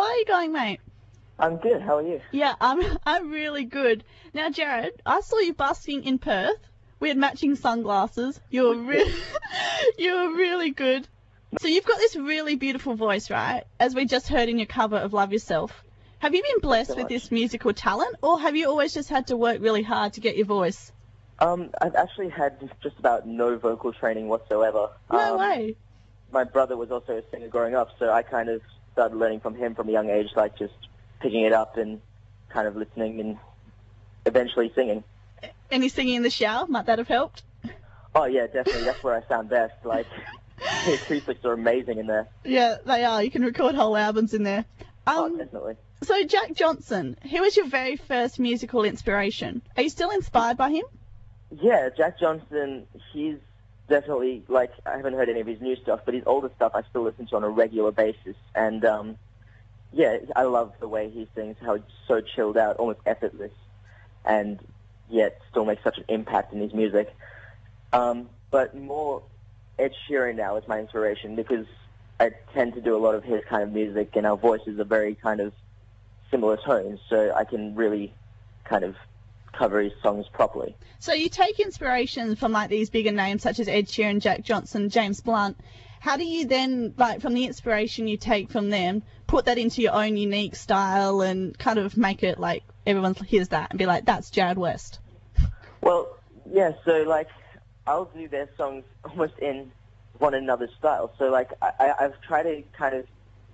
How are you going, mate? I'm good. How are you? Yeah, I'm I'm really good. Now, Jarryd, I saw you busking in Perth. We had matching sunglasses. You were re- you were really good. So you've got this really beautiful voice, right? As we just heard in your cover of Love Yourself. Have you been blessed so with this musical talent, or have you always just had to work really hard to get your voice? Um, I've actually had just, just about no vocal training whatsoever. No um, way. My brother was also a singer growing up, so I kind of started learning from him from a young age, like just picking it up and kind of listening and eventually singing. Any singing in the shower? Might that have helped? Oh yeah, definitely. That's where I sound best. Like the acoustics are amazing in there. Yeah, they are. You can record whole albums in there. Oh, Um, definitely. so Jack Johnson, who was your very first musical inspiration? Are you still inspired by him? Yeah, Jack Johnson. He's definitely like I haven't heard any of his new stuff, but his older stuff I still listen to on a regular basis. And um, yeah, I love the way he sings. How it's so chilled out, almost effortless, and yet still makes such an impact in his music. Um, but more Ed Sheeran now is my inspiration because I tend to do a lot of his kind of music, and our voices are very kind of similar tones, so I can really kind of cover his songs properly. So you take inspiration from like these bigger names such as Ed Sheeran, Jack Johnson, James Blunt. How do you then, like, from the inspiration you take from them, put that into your own unique style and kind of make it like everyone hears that and be like, that's Jarryd West? Well, yeah, so like I'll do their songs almost in one another's style. So like I, I've tried to kind of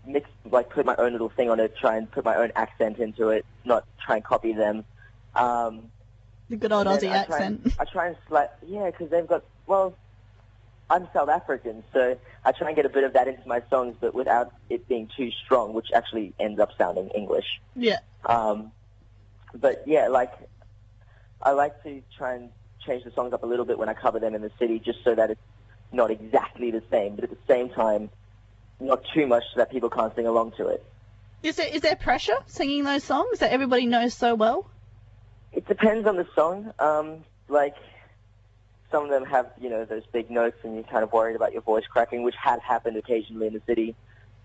mix, like put my own little thing on it, try and put my own accent into it, not try and copy them. Um, The good old Aussie I accent. And, I try and slight, yeah, because they've got well. I'm South African, so I try and get a bit of that into my songs, but without it being too strong, which actually ends up sounding English. yeah. Um, but yeah, like I like to try and change the songs up a little bit when I cover them in the city, just so that it's not exactly the same, but at the same time, not too much so that people can't sing along to it. Is there is there pressure singing those songs that everybody knows so well? It depends on the song. Um, like some of them have, you know, those big notes, and you're kind of worried about your voice cracking, which has happened occasionally in the city.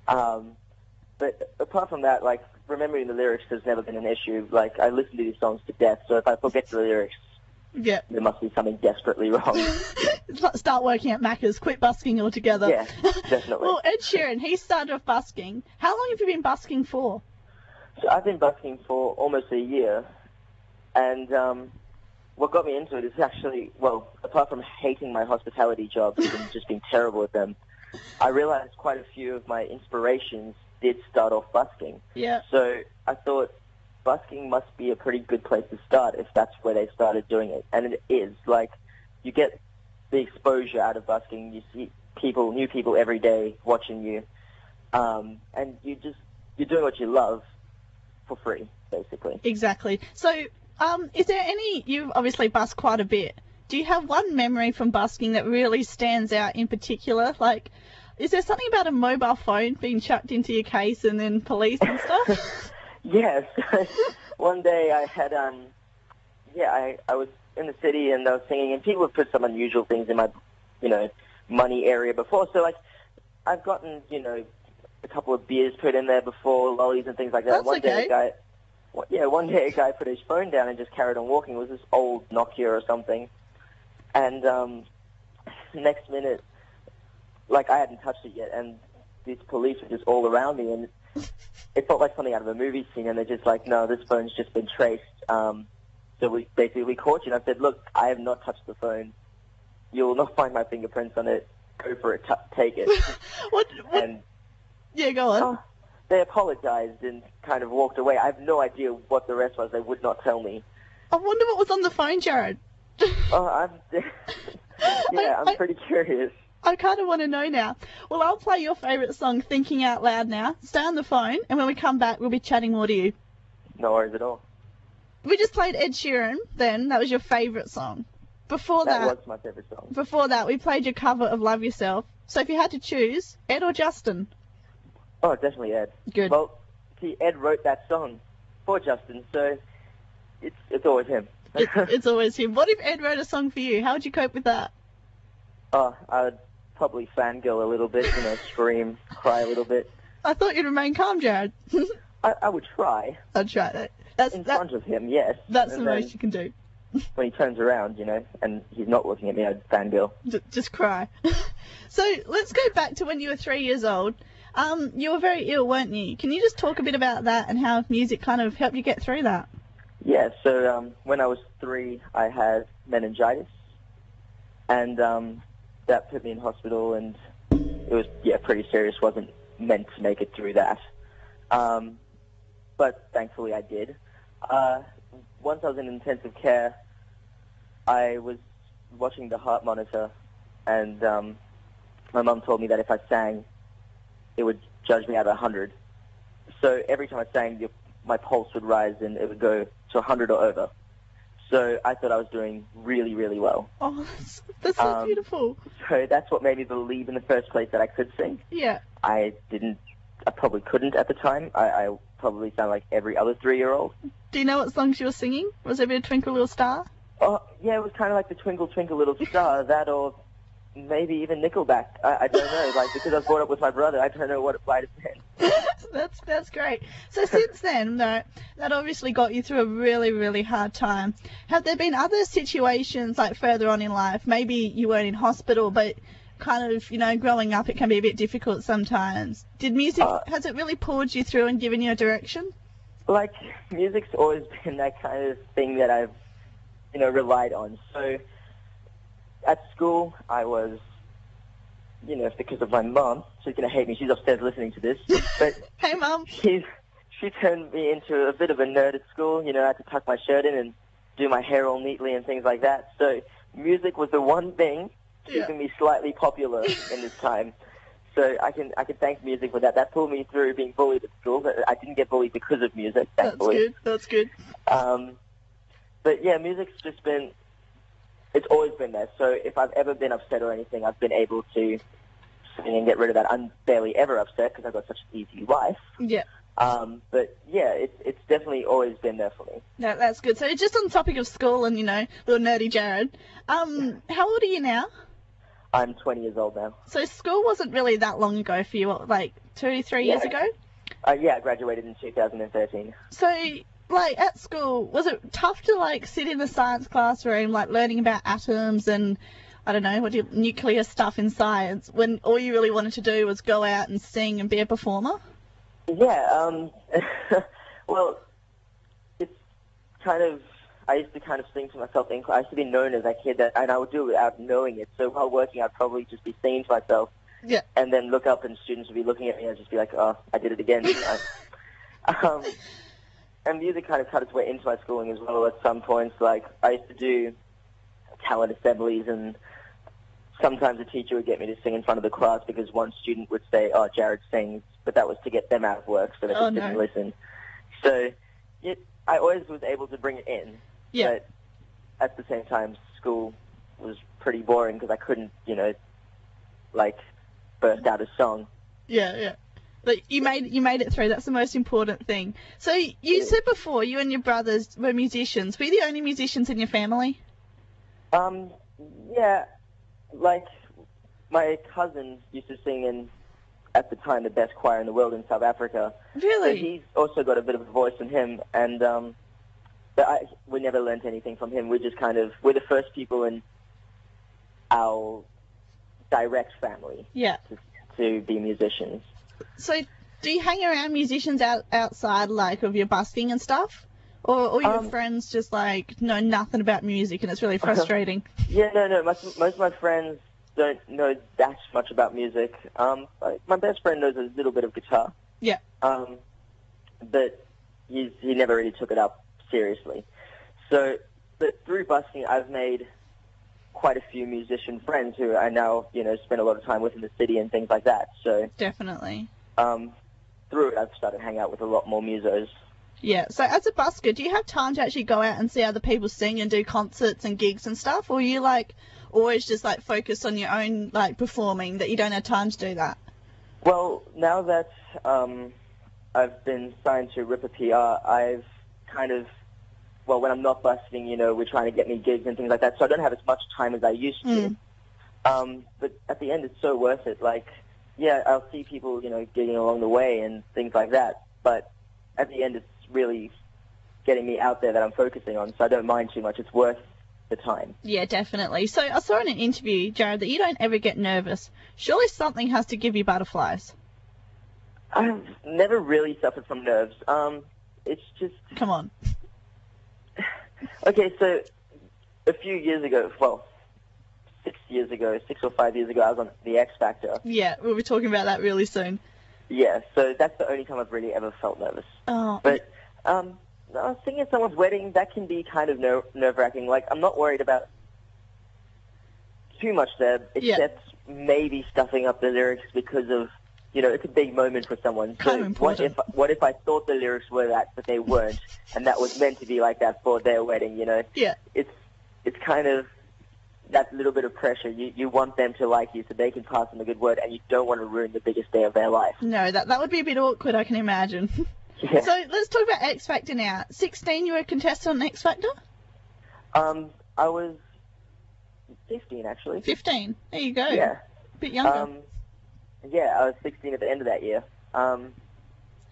Um, but apart from that, like remembering the lyrics has never been an issue. Like I listen to these songs to death, so if I forget the lyrics, Yeah. there must be something desperately wrong. Start working at Macca's, quit busking altogether. yeah, definitely. Well, Ed Sheeran, he started off busking. How long have you been busking for? So I've been busking for almost a year, and um, what got me into it is actually, well, apart from hating my hospitality job and just being terrible at them, I realized quite a few of my inspirations did start off busking. Yeah. So I thought busking must be a pretty good place to start if that's where they started doing it, and it is. Like, you get the exposure out of busking. You see people, new people every day watching you, um, and you just you're doing what you love for free, basically. Exactly. So, um, is there any? You've obviously busked quite a bit. Do you have one memory from busking that really stands out in particular? Like, is there something about a mobile phone being chucked into your case and then police and stuff? Yes. One day I had um yeah, I I was in the city and I was singing and people have put some unusual things in my you know, money area before. So like I've gotten, you know, a couple of beers put in there before, lollies and things like that. That's one day okay. a guy yeah, one day a guy put his phone down and just carried on walking. It was this old Nokia or something. And um next minute like I hadn't touched it yet and these police were just all around me and it felt like something out of a movie scene, and they're just like, no, this phone's just been traced. Um, so we basically we caught you, and I said, look, I have not touched the phone. You will not find my fingerprints on it. Go for it, t- take it. what? what and yeah, go on. oh, they apologized and kind of walked away. I have no idea what the rest was. They would not tell me. I wonder what was on the phone, Jarryd. Oh, I'm yeah, I'm I- pretty curious. I kind of want to know now. Well, I'll play your favourite song, Thinking Out Loud, now. Stay on the phone, and when we come back, we'll be chatting more to you. No worries at all. We just played Ed Sheeran. Then that was your favourite song. Before That that, was my favorite song. before that, we played your cover of Love Yourself. So if you had to choose, Ed or Justin? Oh, definitely Ed. Good. Well, see, Ed wrote that song for Justin, so it's it's always him. It, it's always him. What if Ed wrote a song for you? How would you cope with that? Oh, I would probably fangirl a little bit, you know, scream, cry a little bit. I thought you'd remain calm, Jarryd. I, I would try I'd try that. That's in that, front of him, yes. that's the and then most you can do. when he turns around, you know, and he's not looking at me, I'd fangirl. J- just cry. so let's go back to when you were three years old. Um, you were very ill, weren't you? Can you just talk a bit about that and how music kind of helped you get through that? Yeah, so um, when I was three, I had meningitis, and um, that put me in hospital, and it was yeah pretty serious. wasn't meant to make it through that, um, but thankfully I did. Uh, once I was in intensive care, I was watching the heart monitor, and um, my mum told me that if I sang, it would judge me out of 100. So every time I sang, my pulse would rise and it would go to 100 or over. So I thought I was doing really, really well. Oh, that's, that's so Um, beautiful. So that's what made me believe in the first place that I could sing. Yeah. I didn't, I probably couldn't at the time. I, I probably sound like every other three-year-old. Do you know what songs you were singing? Was it a bit of Twinkle Little Star? Oh, yeah, it was kind of like the Twinkle Twinkle Little Star, that or maybe even Nickelback. I, I don't know, like because I was brought up with my brother, I don't know what it might have been. that's that's great. So since then, though, that obviously got you through a really really hard time. Have there been other situations like further on in life? Maybe you weren't in hospital, but kind of you know growing up it can be a bit difficult sometimes. Did music Uh, has it really pulled you through and given you a direction? like music's always been that kind of thing that I've you know relied on. So at school I was you know it's because of my mom, she's gonna hate me. She's upstairs listening to this, but Hey, mom. she's she turned me into a bit of a nerd at school. You know, I had to tuck my shirt in and do my hair all neatly and things like that. So music was the one thing Yeah. keeping me slightly popular in this time. So I can I can thank music for that. That pulled me through being bullied at school. But I didn't get bullied because of music, That's good. That's good. Um, but yeah, music's just been, it's always been there. So if I've ever been upset or anything, I've been able to sing and get rid of that. I'm barely ever upset because I've got such an easy life. Yeah. Um, but yeah, it's it's definitely always been there for me. That, that's good. So just on the topic of school and you know little nerdy Jarryd, um, how old are you now? I'm 20 years old now. So school wasn't really that long ago for you, what, like two, three years ago. Uh, yeah, I graduated in 2013. So, like at school, was it tough to like sit in the science classroom, like learning about atoms and I don't know what do you, nuclear stuff in science, when all you really wanted to do was go out and sing and be a performer? Yeah, um, well, it's kind of, I used to kind of sing to myself. In, I used to be known as a kid that, and I would do it without knowing it. So while working, I'd probably just be singing to myself. Yeah. And then look up and students would be looking at me and I'd just be like, oh, I did it again. Um, and music kind of cut its way into my schooling as well at some points. Like, I used to do talent assemblies and sometimes a teacher would get me to sing in front of the class because one student would say, "Oh, Jarryd sings," but that was to get them out of work, so they Oh, just no. didn't listen. So, it, I always was able to bring it in, Yeah. but at the same time, school was pretty boring because I couldn't, you know, like burst out a song. Yeah, yeah. But you made you made it through. That's the most important thing. So you Yeah. said before you and your brothers were musicians. Were you the only musicians in your family? Um, yeah, like my cousin used to sing in, at the time, the best choir in the world in South Africa. So Really? he's also got a bit of a voice in him, and um, but I, we never learnt anything from him. We're just kind of we're the first people in our direct family Yeah. to, to be musicians. So do you hang around musicians out outside like of your busking and stuff? Or or your Um, friends just like know nothing about music and it's really frustrating? Yeah, no, no. Most, most of my friends don't know that much about music. Um, like, my best friend knows a little bit of guitar. Yeah. Um, but he's, he never really took it up seriously. So, but through busking, I've made quite a few musician friends who I now, you know, spend a lot of time with in the city and things like that. So, Definitely. um, through it, I've started hanging out with a lot more musos. Yeah. So as a busker, do you have time to actually go out and see other people sing and do concerts and gigs and stuff? Or are you like always just like focused on your own like performing that you don't have time to do that? Well, now that um, I've been signed to Ripper PR, I've kind of, well, when I'm not busting, you know, we're trying to get me gigs and things like that, so I don't have as much time as I used to. Mm. Um, but at the end, it's so worth it. Like, yeah, I'll see people, you know, getting along the way and things like that. But at the end, it's really getting me out there that I'm focusing on, so I don't mind too much. It's worth the time. Yeah, definitely. So I saw in an interview, Jarryd, that you don't ever get nervous. Surely something has to give you butterflies. I've never really suffered from nerves. Um, it's just Come on. Okay. So a few years ago, well, six years ago, six or five years ago, I was on the X Factor. Yeah, we'll be talking about that really soon. Yeah, so that's the only time I've really ever felt nervous. Oh, But um, no, singing at someone's wedding that can be kind of ner- nerve wracking. Like I'm not worried about too much there, Yeah. except maybe stuffing up the lyrics because of you know it's a big moment for someone. So what if what if I thought the lyrics were that, but they weren't, and that was meant to be like that for their wedding? You know, yeah. it's it's kind of that little bit of pressure. You you want them to like you so they can pass on a good word, and you don't want to ruin the biggest day of their life. No, that that would be a bit awkward, I can imagine. Yeah. So let's talk about X Factor now. 16, you were a contestant on X Factor? Um, I was 15 actually. 15. There you go. Yeah. A bit younger. Um, yeah, I was 16 at the end of that year. Um,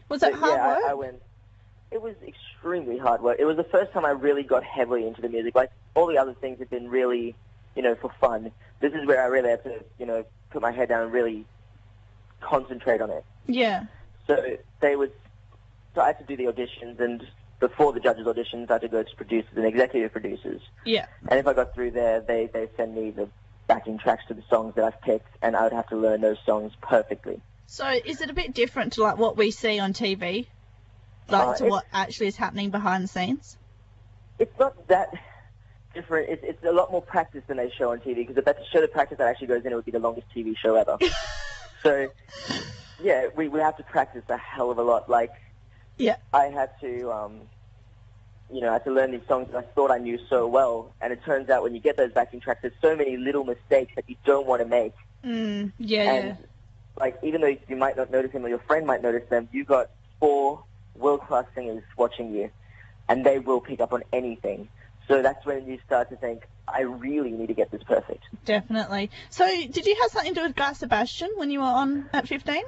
was that hard yeah, work? I, I went. It was extremely hard work. It was the first time I really got heavily into the music. Like all the other things have been really, you know, for fun. This is where I really had to, you know, put my head down and really concentrate on it. yeah. So they would. So I had to do the auditions, and before the judges' auditions, I had to go to producers and executive producers. Yeah. And if I got through there, they they send me the backing tracks to the songs that I've picked, and I would have to learn those songs perfectly. So is it a bit different to like what we see on TV? Like Uh, to what actually is happening behind the scenes? It's not that different. It's, it's a lot more practice than they show on TV because if that's a show the practice that actually goes in, it would be the longest TV show ever. so, yeah, we, we have to practice a hell of a lot. Like, Yeah. I had to, um, you know, I had to learn these songs that I thought I knew so well, and it turns out when you get those backing tracks, there's so many little mistakes that you don't want to make. Mm, yeah, And like, even though you might not notice them or your friend might notice them, you got four world-class singers watching you, and they will pick up on anything. So that's when you start to think, I really need to get this perfect. definitely. So did you have something to do with Guy Sebastian when you were on at 15?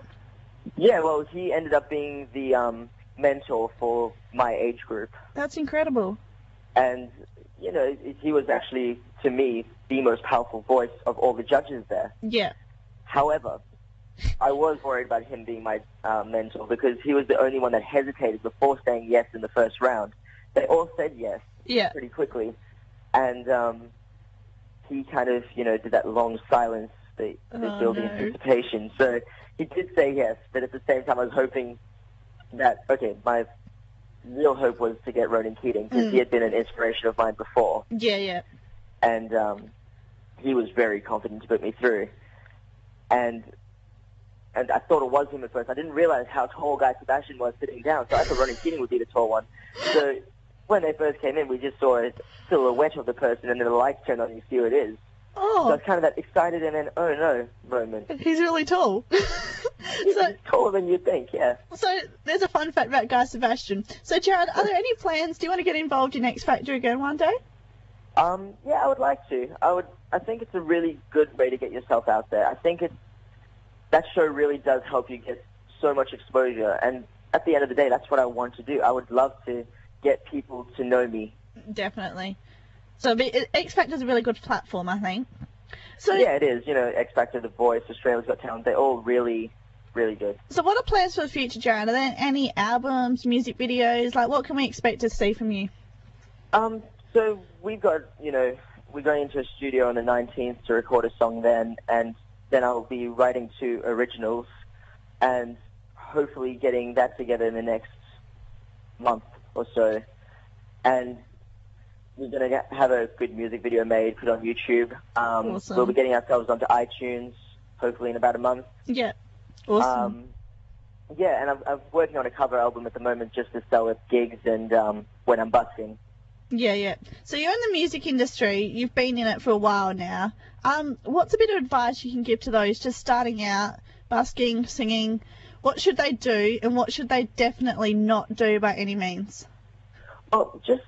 Yeah, well, he ended up being the um, mentor for my age group, That's incredible. and you know, he was actually to me the most powerful voice of all the judges there. Yeah. However, I was worried about him being my uh, mentor because he was the only one that hesitated before saying yes in the first round. They all said yes Yeah. pretty quickly, and um, he kind of, you know, did that long silence that, that Oh, built the no. anticipation. So he did say yes, but at the same time, I was hoping that okay, my real hope was to get Ronan Keating because Mm. he had been an inspiration of mine before Yeah, yeah. and um, he was very confident to put me through. And and I thought it was him at first. I didn't realize how tall Guy Sebastian was sitting down, so I thought Ronan Keating would be the tall one. So when they first came in, we just saw a silhouette of the person, and then the lights turned on, and you see who it is. Oh. So it's kind of that excited and then oh no moment. he's really tall. so, taller than you think, yeah. so there's a fun fact about Guy Sebastian. So, Jarryd, are there any plans? Do you want to get involved in X Factor again one day? Um, yeah, I would like to. I would. I think it's a really good way to get yourself out there. I think it that show really does help you get so much exposure, and at the end of the day, that's what I want to do. I would love to get people to know me. Definitely. So, X Factor is a really good platform, I think. So, Yeah, it is. You know, X Factor, The Voice, Australia's Got Talent. They're all really, really good. so what are plans for the future, Jarryd? Are there any albums, music videos? Like, what can we expect to see from you? Um, so we've got, you know, we're going into a studio on the 19th to record a song then, and then I'll be writing two originals, and hopefully getting that together in the next month or so. And we're going to have a good music video made, put on YouTube. Um, Awesome. We'll be getting ourselves onto iTunes, hopefully in about a month. Yeah. Awesome. Um, yeah, and I'm, I'm working on a cover album at the moment just to sell at gigs and um, when I'm busking. Yeah, yeah. So you're in the music industry. You've been in it for a while now. Um, what's a bit of advice you can give to those just starting out, busking, singing? What should they do, and what should they definitely not do by any means? Well, just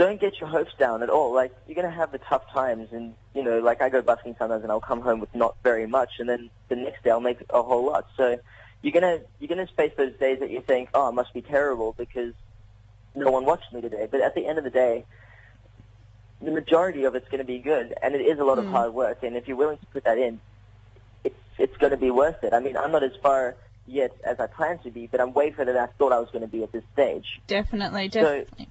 don't get your hopes down at all. Like you're gonna have the tough times, and you know, like I go busking sometimes, and I'll come home with not very much, and then the next day I'll make a whole lot. So you're gonna you're gonna face those days that you think, oh, it must be terrible because no one watched me today. But at the end of the day, the majority of it's going to be good, and it is a lot of Mm. hard work. And if you're willing to put that in, it's it's going to be worth it. I mean, I'm not as far yet as I plan to be, but I'm way further than I thought I was going to be at this stage. Definitely, definitely.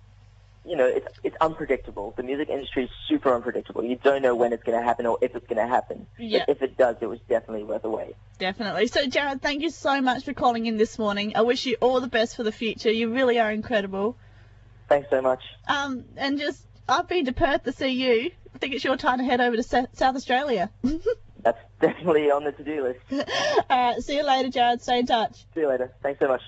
You know, it's it's unpredictable. The music industry is super unpredictable. You don't know when it's going to happen or if it's going to happen. Yeah. But if it does, it was definitely worth a wait. Definitely. So, Jarryd, thank you so much for calling in this morning. I wish you all the best for the future. You really are incredible. Thanks so much. Um, and just, I've been to Perth to see you. I think it's your time to head over to South Australia. That's definitely on the to-do list. Alright, see you later, Jarryd. Stay in touch. See you later. Thanks so much.